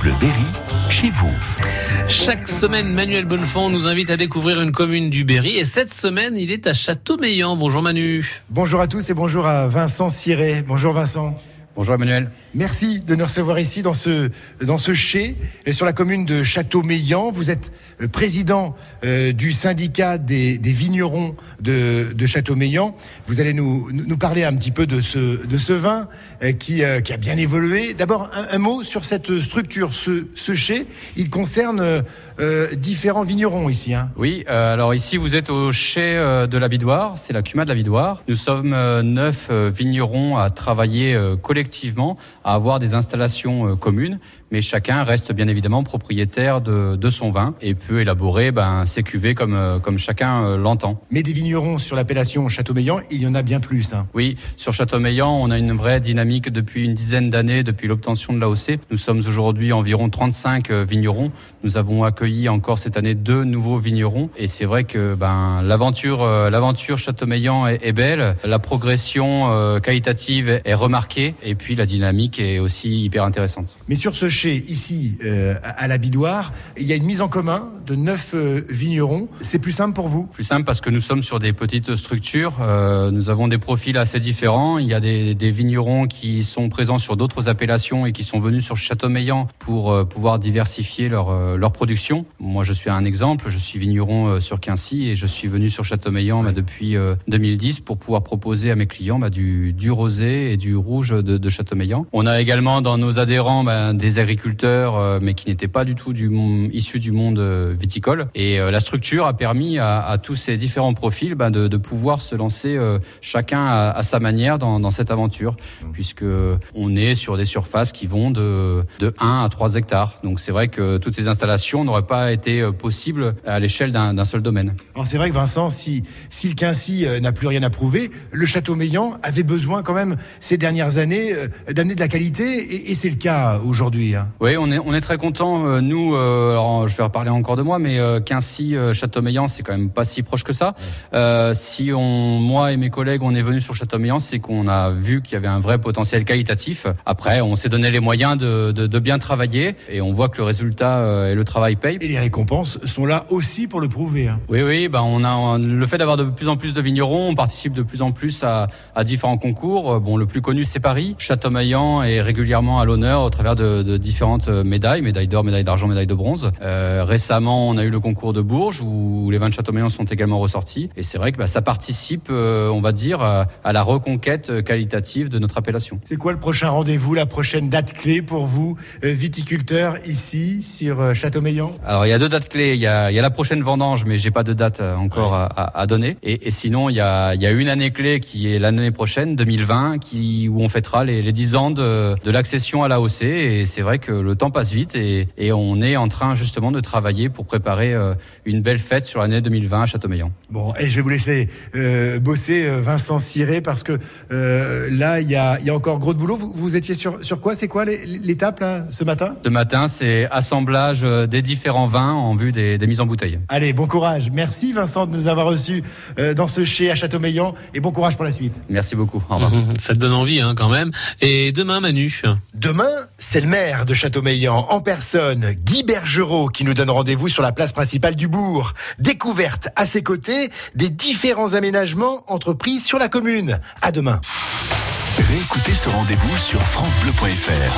Bleu Berry, chez vous. Chaque semaine, Manuel Bonnefond nous invite à découvrir une commune du Berry et cette semaine, il est à Châteaumeillan. Bonjour Manu. Bonjour à tous et bonjour à Vincent Ciré. Bonjour Vincent. Bonjour Emmanuel. Merci de nous recevoir ici dans ce, dans ce chai et sur la commune de Châteaumeillan. Vous êtes euh, président euh, du syndicat des, des vignerons de, de Châteaumeillan. Vous allez nous, nous parler un petit peu de ce, de ce vin euh, qui, euh, qui a bien évolué. D'abord, un, un mot sur cette structure. Ce, ce chai, il concerne différents vignerons ici. Hein. Oui, alors ici vous êtes au chai euh, de la Bidoire, c'est la Cuma de la Bidoire. Nous sommes neuf vignerons à travailler euh, collectivement, à avoir des installations euh, communes, mais chacun reste bien évidemment propriétaire de, de son vin et peut élaborer ben, ses cuvées comme, euh, comme chacun euh, l'entend. Mais des vignerons sur l'appellation Châteaumeillan, il y en a bien plus. Hein. Oui, sur Châteaumeillan, on a une vraie dynamique depuis une dizaine d'années, depuis l'obtention de l'AOC. Nous sommes aujourd'hui environ 35 euh, vignerons. Nous avons accueilli encore cette année deux nouveaux vignerons. Et c'est vrai que ben, l'aventure, l'aventure Châteaumeillan est, est belle. La progression euh, qualitative est, est remarquée. Et puis la dynamique est aussi hyper intéressante. Mais sur ce ici, euh, à la Bidoire, il y a une mise en commun de neuf euh, vignerons. C'est plus simple pour vous? Plus simple parce que nous sommes sur des petites structures. Euh, nous avons des profils assez différents. Il y a des, des vignerons qui sont présents sur d'autres appellations et qui sont venus sur Châteaumeillan pour pouvoir diversifier leur, leur production. Moi, je suis un exemple. Je suis vigneron sur Quincy et je suis venu sur Châteaumeillan bah, depuis euh, 2010 pour pouvoir proposer à mes clients bah, du, du rosé et du rouge de, de Châteaumeillan. On a également dans nos adhérents bah, des agriculteurs, euh, mais qui n'étaient pas du tout du issus du monde euh, viticole. Et euh, la structure a permis à, tous ces différents profils bah, de, pouvoir se lancer chacun à, sa manière dans, cette aventure, puisque on est sur des surfaces qui vont de, de 1 à 3 hectares. Donc c'est vrai que toutes ces installations n'auraient pas été possibles à l'échelle d'un seul domaine. Alors c'est vrai que Vincent, si, le Quincy n'a plus rien à prouver, le Châteaumeillan avait besoin quand même ces dernières années d'amener de la qualité et, et c'est le cas aujourd'hui. Oui, on est, on est très content. euh, Nous, euh, alors je vais reparler encore de moi, mais euh, Quincy, euh, Châteaumeillan, c'est quand même pas si proche que ça. Euh, si on, moi et mes collègues, on est venus sur Châteaumeillan, c'est qu'on a vu qu'il y avait un vrai potentiel qualitatif. Après, on s'est donné les moyens de, de, de bien travailler et on voit que le résultat et le travail payent. Et les récompenses sont là aussi pour le prouver. Hein. Oui, oui, ben on a le fait d'avoir de plus en plus de vignerons, on participe de plus en plus à, à différents concours. Bon, le plus connu c'est Paris. Châteaumeillan est régulièrement à l'honneur au travers de, de différentes euh, médailles, médailles d'or, médailles d'argent, médailles de bronze. Euh, récemment, on a eu le concours de Bourges où les vins de Châteaumeillan sont également ressortis. Et c'est vrai que bah, ça participe, euh, on va dire, à, à la reconquête euh, qualitative de notre appellation. C'est quoi le prochain rendez-vous, la prochaine date clé pour vous, euh, viticulteurs, ici, sur Châteaumeillan Alors il y a deux dates clés. Il y a, il y a la prochaine vendange, mais j'ai pas de date encore à, à- à donner. Et, et sinon, il y a, il y a une année clé qui est l'année prochaine, 2020, qui où on fêtera les, les 10 ans de, de l'accession à l'AOC. Et c'est vrai que le temps passe vite et, et on est en train justement de travailler pour préparer euh, une belle fête sur l'année 2020 à Châteaumeillan. Bon, et je vais vous laisser euh, bosser, euh, Vincent Ciré, parce que euh, là, il y a, il y a encore gros de boulot. Vous, vous étiez sur, sur quoi? C'est quoi l'étape, là, ce matin? Ce matin, c'est assemblage des différents vins en vue des, des mises en bouteille. Allez, bon courage. Merci, Vincent, de nous avoir reçus euh, dans ce chai à Châteaumeillan, et bon courage pour la suite. Merci beaucoup. Au revoir. Ça te donne envie hein, quand même. Et demain, Manu? Demain, c'est le maire de Châteaumeillan en personne, Guy Bergerot, qui nous donne rendez-vous sur la place principale du bourg. Découverte à ses côtés des différents aménagements entrepris sur la commune. À demain. Réécoutez ce rendez-vous sur FranceBleu.fr.